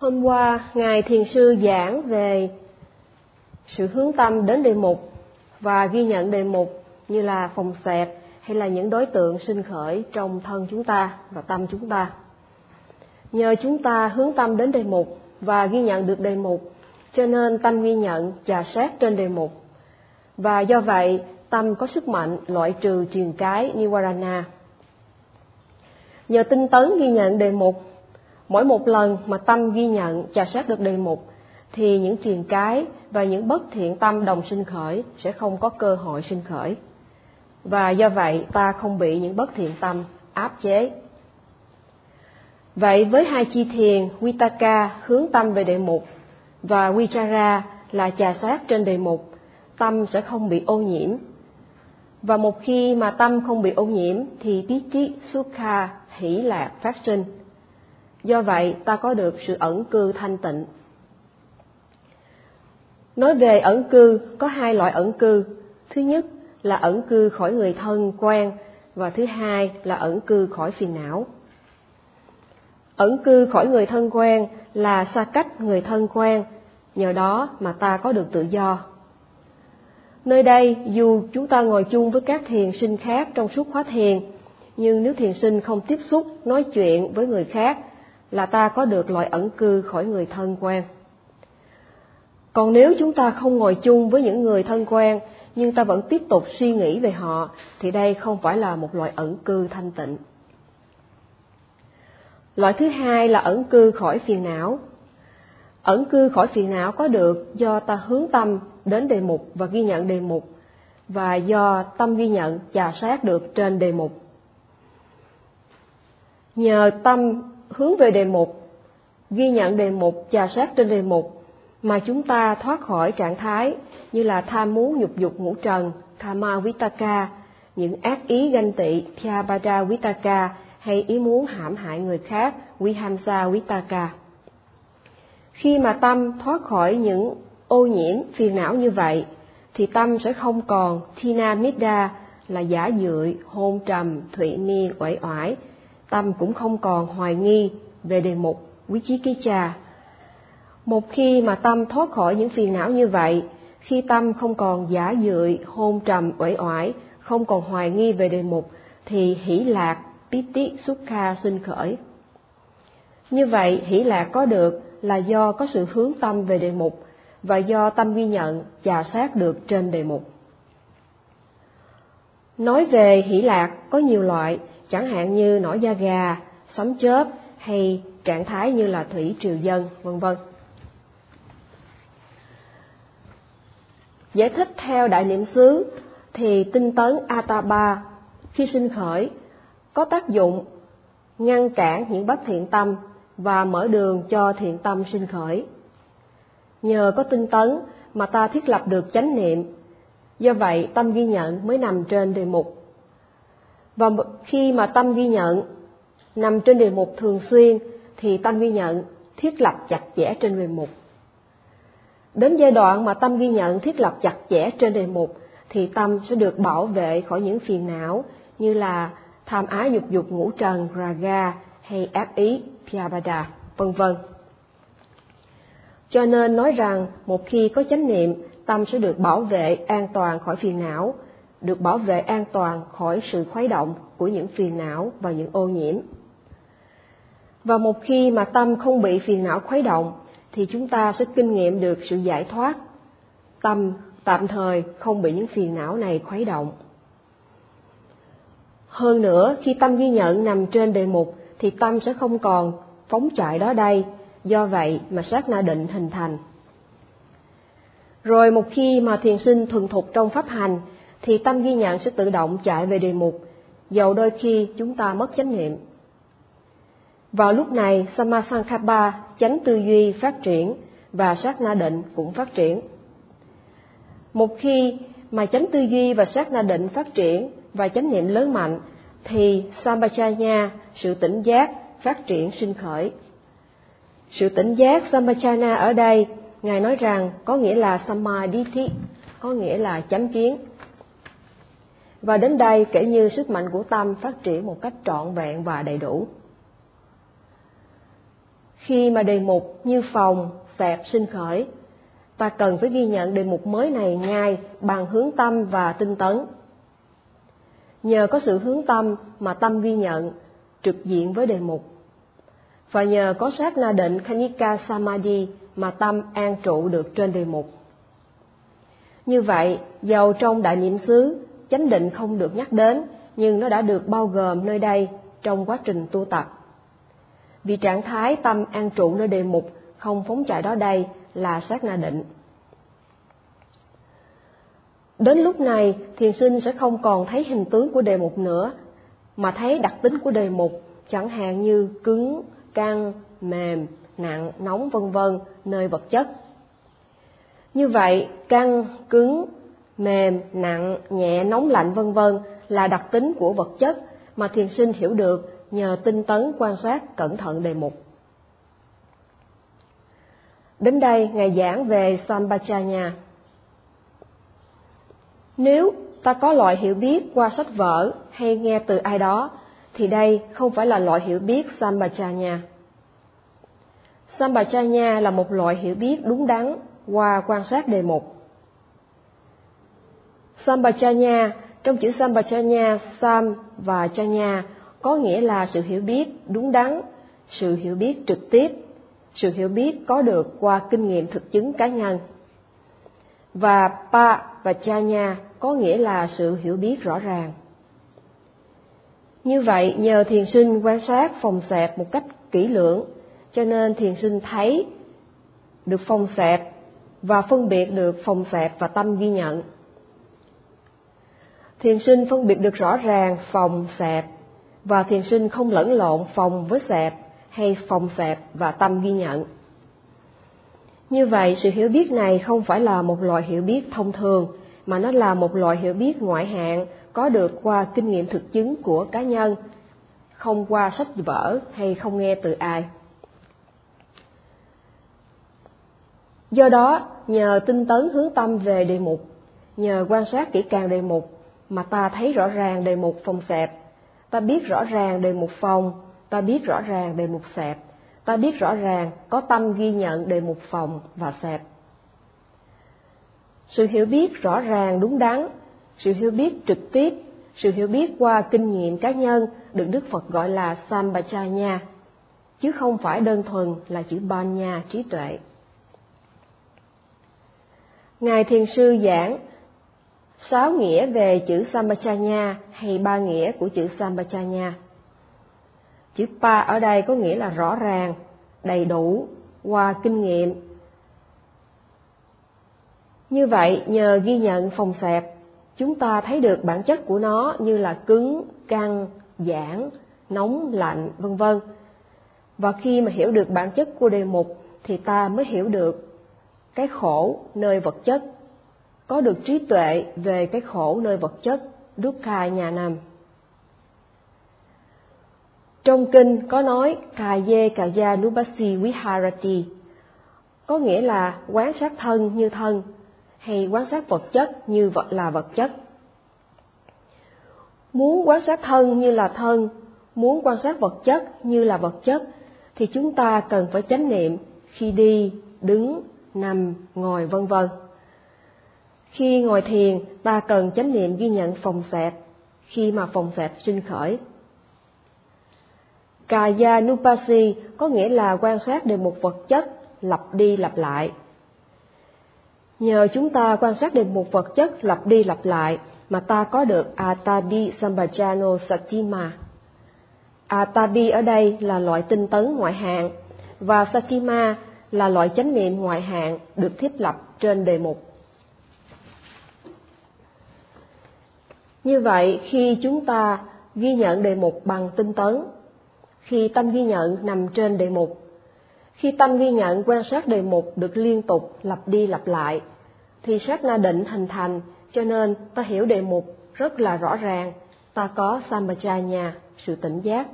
Hôm qua, Ngài Thiền Sư giảng về sự hướng tâm đến đề mục và ghi nhận đề mục như là phòng xẹp hay là những đối tượng sinh khởi trong thân chúng ta và tâm chúng ta. Nhờ chúng ta hướng tâm đến đề mục và ghi nhận được đề mục, cho nên tâm ghi nhận trà sát trên đề mục. Và do vậy, tâm có sức mạnh loại trừ truyền cái Niwarana. Nhờ tinh tấn ghi nhận đề mục mỗi một lần mà tâm ghi nhận trà sát được đề mục, thì những truyền cái và những bất thiện tâm đồng sinh khởi sẽ không có cơ hội sinh khởi. Và do vậy, ta không bị những bất thiện tâm áp chế. Vậy với hai chi thiền, vitaka hướng tâm về đề mục và vichara là trà sát trên đề mục, tâm sẽ không bị ô nhiễm. Và một khi mà tâm không bị ô nhiễm, thì piti sukha, hỷ lạc, phát sinh do vậy, ta có được sự ẩn cư thanh tịnh. Nói về ẩn cư, có hai loại ẩn cư. Thứ nhất là ẩn cư khỏi người thân, quen, và thứ hai là ẩn cư khỏi phiền não. Ẩn cư khỏi người thân, quen là xa cách người thân, quen. Nhờ đó mà ta có được tự do. Nơi đây, dù chúng ta ngồi chung với các thiền sinh khác trong suốt khóa thiền, nhưng nếu thiền sinh không tiếp xúc, nói chuyện với người khác là ta có được loại ẩn cư khỏi người thân quen. Còn nếu chúng ta không ngồi chung với những người thân quen, nhưng ta vẫn tiếp tục suy nghĩ về họ, thì đây không phải là một loại ẩn cư thanh tịnh. Loại thứ hai là ẩn cư khỏi phiền não. Ẩn cư khỏi phiền não có được do ta hướng tâm đến đề mục và ghi nhận đề mục, và do tâm ghi nhận trà sát được trên đề mục. Nhờ tâm hướng về đề mục, ghi nhận đề mục, trà sát trên đề mục mà chúng ta thoát khỏi trạng thái như là tham muốn nhục dục ngũ trần, kama vitaka, những ác ý ganh tị, pyabada vitaka hay ý muốn hãm hại người khác, vihamsa vitaka. Khi mà tâm thoát khỏi những ô nhiễm phiền não như vậy, thì tâm sẽ không còn thina midda là giả dưỡi, hôn trầm, thụy miên, uể oải, tâm cũng không còn hoài nghi về đề mục quý chí ký trà. Một khi mà tâm thoát khỏi những phiền não như vậy, khi tâm không còn giả dưỡi, hôn trầm, uể oải, không còn hoài nghi về đề mục, thì hỷ lạc, piti, sukha sinh khởi. Như vậy, hỷ lạc có được là do có sự hướng tâm về đề mục và do tâm ghi nhận, trà sát được trên đề mục. Nói về hỷ lạc có nhiều loại, chẳng hạn như nổi da gà, sấm chớp hay trạng thái như là thủy triều dân, vân vân. Giải thích theo đại niệm xứ thì tinh tấn Ataba khi sinh khởi có tác dụng ngăn cản những bất thiện tâm và mở đường cho thiện tâm sinh khởi. Nhờ có tinh tấn mà ta thiết lập được chánh niệm, do vậy tâm ghi nhận mới nằm trên đề mục và khi mà tâm ghi nhận nằm trên đề mục thường xuyên thì tâm ghi nhận thiết lập chặt chẽ trên đề mục. Đến giai đoạn mà tâm ghi nhận thiết lập chặt chẽ trên đề mục thì tâm sẽ được bảo vệ khỏi những phiền não như là tham ái dục dục ngũ trần raga hay ác ý pyabada vân vân. Cho nên nói rằng một khi có chánh niệm, tâm sẽ được bảo vệ an toàn khỏi phiền não được bảo vệ an toàn khỏi sự khuấy động của những phiền não và những ô nhiễm. Và một khi mà tâm không bị phiền não khuấy động thì chúng ta sẽ kinh nghiệm được sự giải thoát. Tâm tạm thời không bị những phiền não này khuấy động. Hơn nữa, khi tâm ghi nhận nằm trên đề mục thì tâm sẽ không còn phóng chạy đó đây, do vậy mà sát na định hình thành. Rồi một khi mà thiền sinh thuần thục trong pháp hành thì tâm ghi nhận sẽ tự động chạy về đề mục, dầu đôi khi chúng ta mất chánh niệm. Vào lúc này, Samasankhapa, chánh tư duy phát triển và sát na định cũng phát triển. Một khi mà chánh tư duy và sát na định phát triển và chánh niệm lớn mạnh, thì Sambachanya, sự tỉnh giác, phát triển sinh khởi. Sự tỉnh giác Sambachana ở đây, Ngài nói rằng có nghĩa là Samadhi, có nghĩa là chánh kiến. Và đến đây kể như sức mạnh của tâm phát triển một cách trọn vẹn và đầy đủ. Khi mà đề mục như phòng, xẹp sinh khởi, ta cần phải ghi nhận đề mục mới này ngay bằng hướng tâm và tinh tấn. Nhờ có sự hướng tâm mà tâm ghi nhận trực diện với đề mục. Và nhờ có sát na định Khanika Samadhi mà tâm an trụ được trên đề mục. Như vậy, dầu trong đại niệm xứ, chánh định không được nhắc đến, nhưng nó đã được bao gồm nơi đây trong quá trình tu tập. Vì trạng thái tâm an trụ nơi đề mục không phóng chạy đó đây là sát na định. Đến lúc này, thiền sinh sẽ không còn thấy hình tướng của đề mục nữa, mà thấy đặc tính của đề mục, chẳng hạn như cứng, căng, mềm, nặng, nóng vân vân nơi vật chất. Như vậy, căng, cứng, mềm, nặng, nhẹ, nóng lạnh vân vân là đặc tính của vật chất mà thiền sinh hiểu được nhờ tinh tấn quan sát cẩn thận đề mục. Đến đây, Ngài giảng về Sambachanya. Nếu ta có loại hiểu biết qua sách vở hay nghe từ ai đó, thì đây không phải là loại hiểu biết Sambachanya. Sambachanya là một loại hiểu biết đúng đắn qua quan sát đề mục. Sambachanya, trong chữ Sambachanya, Sam và Chanya có nghĩa là sự hiểu biết đúng đắn, sự hiểu biết trực tiếp, sự hiểu biết có được qua kinh nghiệm thực chứng cá nhân. Và Pa và Chanya có nghĩa là sự hiểu biết rõ ràng. Như vậy, nhờ thiền sinh quan sát phòng xẹp một cách kỹ lưỡng, cho nên thiền sinh thấy được phòng xẹp và phân biệt được phòng xẹp và tâm ghi nhận. Thiền sinh phân biệt được rõ ràng phòng xẹp và thiền sinh không lẫn lộn phòng với xẹp hay phòng xẹp và tâm ghi nhận. Như vậy, sự hiểu biết này không phải là một loại hiểu biết thông thường, mà nó là một loại hiểu biết ngoại hạng có được qua kinh nghiệm thực chứng của cá nhân, không qua sách vở hay không nghe từ ai. Do đó, nhờ tinh tấn hướng tâm về đề mục, nhờ quan sát kỹ càng đề mục mà ta thấy rõ ràng đề mục phòng xẹp, ta biết rõ ràng đề mục phòng, ta biết rõ ràng đề mục xẹp, ta biết rõ ràng có tâm ghi nhận đề mục phòng và xẹp. Sự hiểu biết rõ ràng đúng đắn, sự hiểu biết trực tiếp, sự hiểu biết qua kinh nghiệm cá nhân được Đức Phật gọi là sambhajanya chứ không phải đơn thuần là chữ Banya trí tuệ. Ngài Thiền Sư giảng sáu nghĩa về chữ Sambachanya hay ba nghĩa của chữ Sambachanya. Chữ Pa ở đây có nghĩa là rõ ràng, đầy đủ, qua kinh nghiệm. Như vậy, nhờ ghi nhận phòng xẹp, chúng ta thấy được bản chất của nó như là cứng, căng, giãn, nóng, lạnh, vân vân. Và khi mà hiểu được bản chất của đề mục thì ta mới hiểu được cái khổ nơi vật chất, có được trí tuệ về cái khổ nơi vật chất, Dukkha nhà nằm. Trong kinh có nói Kaye Kaya Nubasi Viharati, có nghĩa là quán sát thân như thân, hay quán sát vật chất như vật là vật chất. Muốn quán sát thân như là thân, muốn quan sát vật chất như là vật chất, thì chúng ta cần phải chánh niệm khi đi, đứng, nằm, ngồi vân vân. Khi ngồi thiền, ta cần chánh niệm ghi nhận phòng xẹp, khi mà phòng xẹp sinh khởi. Kaya Nupasi có nghĩa là quan sát được một vật chất lặp đi lặp lại. Nhờ chúng ta quan sát được một vật chất lặp đi lặp lại mà ta có được Atabi Sambhajano Satima. Atabi ở đây là loại tinh tấn ngoại hạng và Satima là loại chánh niệm ngoại hạng được thiết lập trên đề mục. Như vậy, khi chúng ta ghi nhận đề mục bằng tinh tấn, khi tâm ghi nhận nằm trên đề mục, khi tâm ghi nhận quan sát đề mục được liên tục lặp đi lặp lại, thì sát na định hình thành, cho nên ta hiểu đề mục rất là rõ ràng, ta có Sambhajanya, sự tỉnh giác.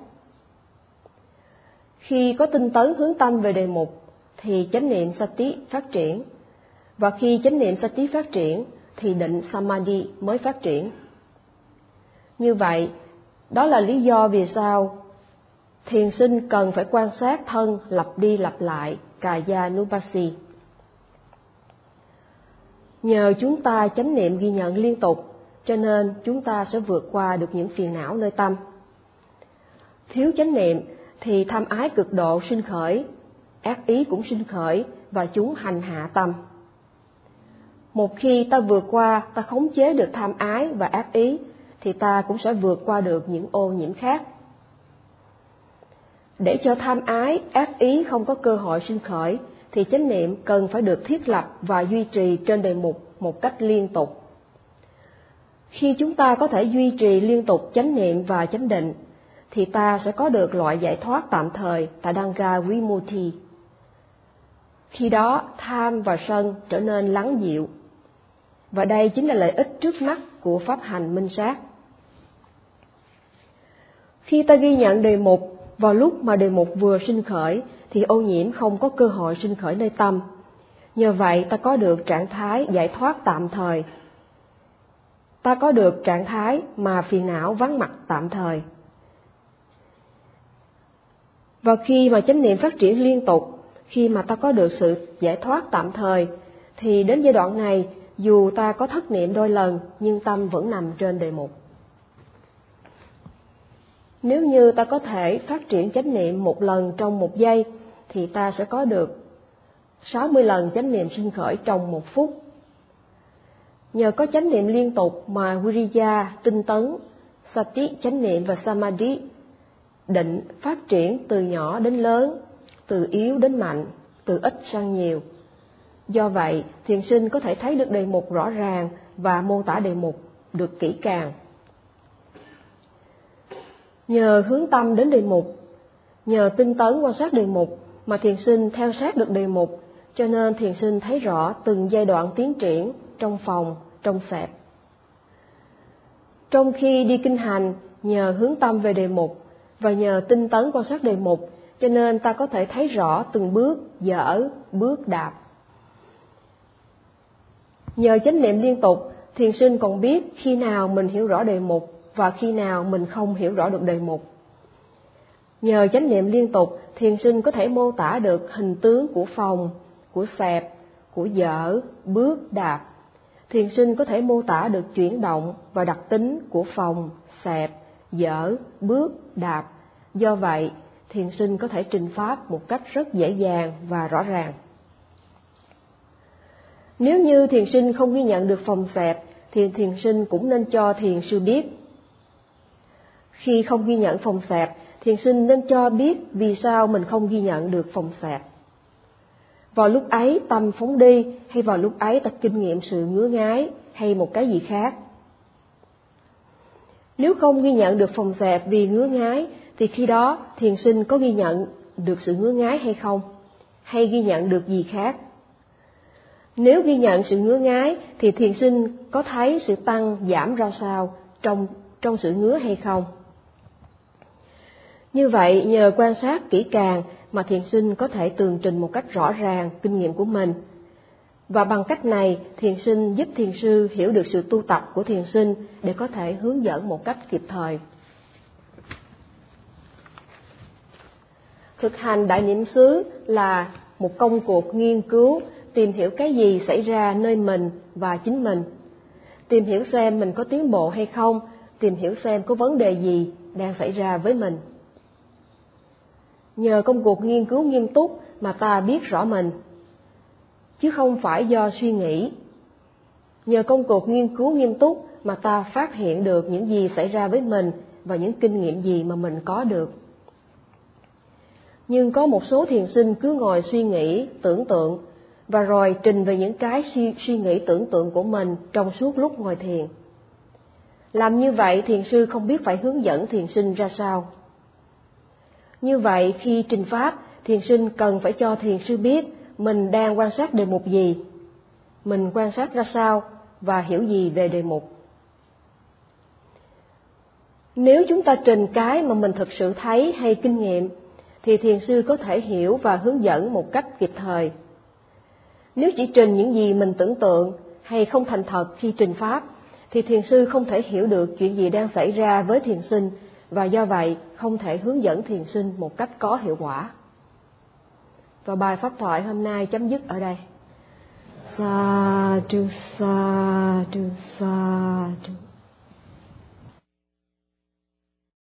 Khi có tinh tấn hướng tâm về đề mục, thì chánh niệm sati phát triển. Và khi chánh niệm sati phát triển thì định samadhi mới phát triển. Như vậy, đó là lý do vì sao thiền sinh cần phải quan sát thân lặp đi lặp lại Kaya Nupasi. Nhờ chúng ta chánh niệm ghi nhận liên tục, cho nên chúng ta sẽ vượt qua được những phiền não nơi tâm. Thiếu chánh niệm thì tham ái cực độ sinh khởi, ác ý cũng sinh khởi và chúng hành hạ tâm. Một khi ta vượt qua, ta khống chế được tham ái và ác ý, thì ta cũng sẽ vượt qua được những ô nhiễm khác. Để cho tham ái, ác ý không có cơ hội sinh khởi, thì chánh niệm cần phải được thiết lập và duy trì trên đề mục một cách liên tục. Khi chúng ta có thể duy trì liên tục chánh niệm và chánh định, thì ta sẽ có được loại giải thoát tạm thời tại Danga Vimutti. Khi đó, tham và sân trở nên lắng dịu. Và đây chính là lợi ích trước mắt của pháp hành minh sát. Khi ta ghi nhận đề mục vào lúc mà đề mục vừa sinh khởi thì ô nhiễm không có cơ hội sinh khởi nơi tâm. Nhờ vậy ta có được trạng thái giải thoát tạm thời. Ta có được trạng thái mà phiền não vắng mặt tạm thời. Và khi mà chánh niệm phát triển liên tục, khi mà ta có được sự giải thoát tạm thời, thì đến giai đoạn này, dù ta có thất niệm đôi lần, nhưng tâm vẫn nằm trên đề mục. Nếu như ta có thể phát triển chánh niệm một lần trong một giây, thì ta sẽ có được 60 lần chánh niệm sinh khởi trong một phút. Nhờ có chánh niệm liên tục mà Viriya, tinh tấn, Sati, chánh niệm và Samadhi định phát triển từ nhỏ đến lớn, từ yếu đến mạnh, từ ít sang nhiều. Do vậy, thiền sinh có thể thấy được đề mục rõ ràng và mô tả đề mục được kỹ càng. Nhờ hướng tâm đến đề mục, nhờ tinh tấn quan sát đề mục mà thiền sinh theo sát được đề mục, cho nên thiền sinh thấy rõ từng giai đoạn tiến triển trong phòng, trong sẹp. Trong khi đi kinh hành, nhờ hướng tâm về đề mục và nhờ tinh tấn quan sát đề mục, cho nên ta có thể thấy rõ từng bước dở, bước đạp. Nhờ chánh niệm liên tục, thiền sinh còn biết khi nào mình hiểu rõ đề mục và khi nào mình không hiểu rõ được đề mục. Nhờ chánh niệm liên tục, thiền sinh có thể mô tả được hình tướng của phòng, của xẹp, của dở, bước, đạp. Thiền sinh có thể mô tả được chuyển động và đặc tính của phòng, xẹp, dở, bước, đạp. Do vậy, thiền sinh có thể trình pháp một cách rất dễ dàng và rõ ràng. Nếu như thiền sinh không ghi nhận được phòng xẹp, thì thiền sinh cũng nên cho thiền sư biết khi không ghi nhận phòng xẹp, thiền sinh nên cho biết vì sao mình không ghi nhận được phòng xẹp. Vào lúc ấy tâm phóng đi hay vào lúc ấy ta kinh nghiệm sự ngứa ngái hay một cái gì khác. Nếu không ghi nhận được phòng xẹp vì ngứa ngái thì khi đó thiền sinh có ghi nhận được sự ngứa ngái hay không? Hay ghi nhận được gì khác? Nếu ghi nhận sự ngứa ngái thì thiền sinh có thấy sự tăng giảm ra sao trong trong sự ngứa hay không? Như vậy, nhờ quan sát kỹ càng mà thiền sinh có thể tường trình một cách rõ ràng kinh nghiệm của mình. Và bằng cách này, thiền sinh giúp thiền sư hiểu được sự tu tập của thiền sinh để có thể hướng dẫn một cách kịp thời. Thực hành đại niệm xứ là một công cuộc nghiên cứu tìm hiểu cái gì xảy ra nơi mình và chính mình. Tìm hiểu xem mình có tiến bộ hay không, tìm hiểu xem có vấn đề gì đang xảy ra với mình. Nhờ công cuộc nghiên cứu nghiêm túc mà ta biết rõ mình, chứ không phải do suy nghĩ. Nhờ công cuộc nghiên cứu nghiêm túc mà ta phát hiện được những gì xảy ra với mình và những kinh nghiệm gì mà mình có được. Nhưng có một số thiền sinh cứ ngồi suy nghĩ, tưởng tượng và rồi trình về những cái suy, suy nghĩ tưởng tượng của mình trong suốt lúc ngồi thiền. Làm như vậy thiền sư không biết phải hướng dẫn thiền sinh ra sao. Như vậy, khi trình pháp, thiền sinh cần phải cho thiền sư biết mình đang quan sát đề mục gì, mình quan sát ra sao và hiểu gì về đề mục. Nếu chúng ta trình cái mà mình thực sự thấy hay kinh nghiệm, thì thiền sư có thể hiểu và hướng dẫn một cách kịp thời. Nếu chỉ trình những gì mình tưởng tượng hay không thành thật khi trình pháp, thì thiền sư không thể hiểu được chuyện gì đang xảy ra với thiền sinh và do vậy, không thể hướng dẫn thiền sinh một cách có hiệu quả. Và bài pháp thoại hôm nay chấm dứt ở đây. Sa du sa du sa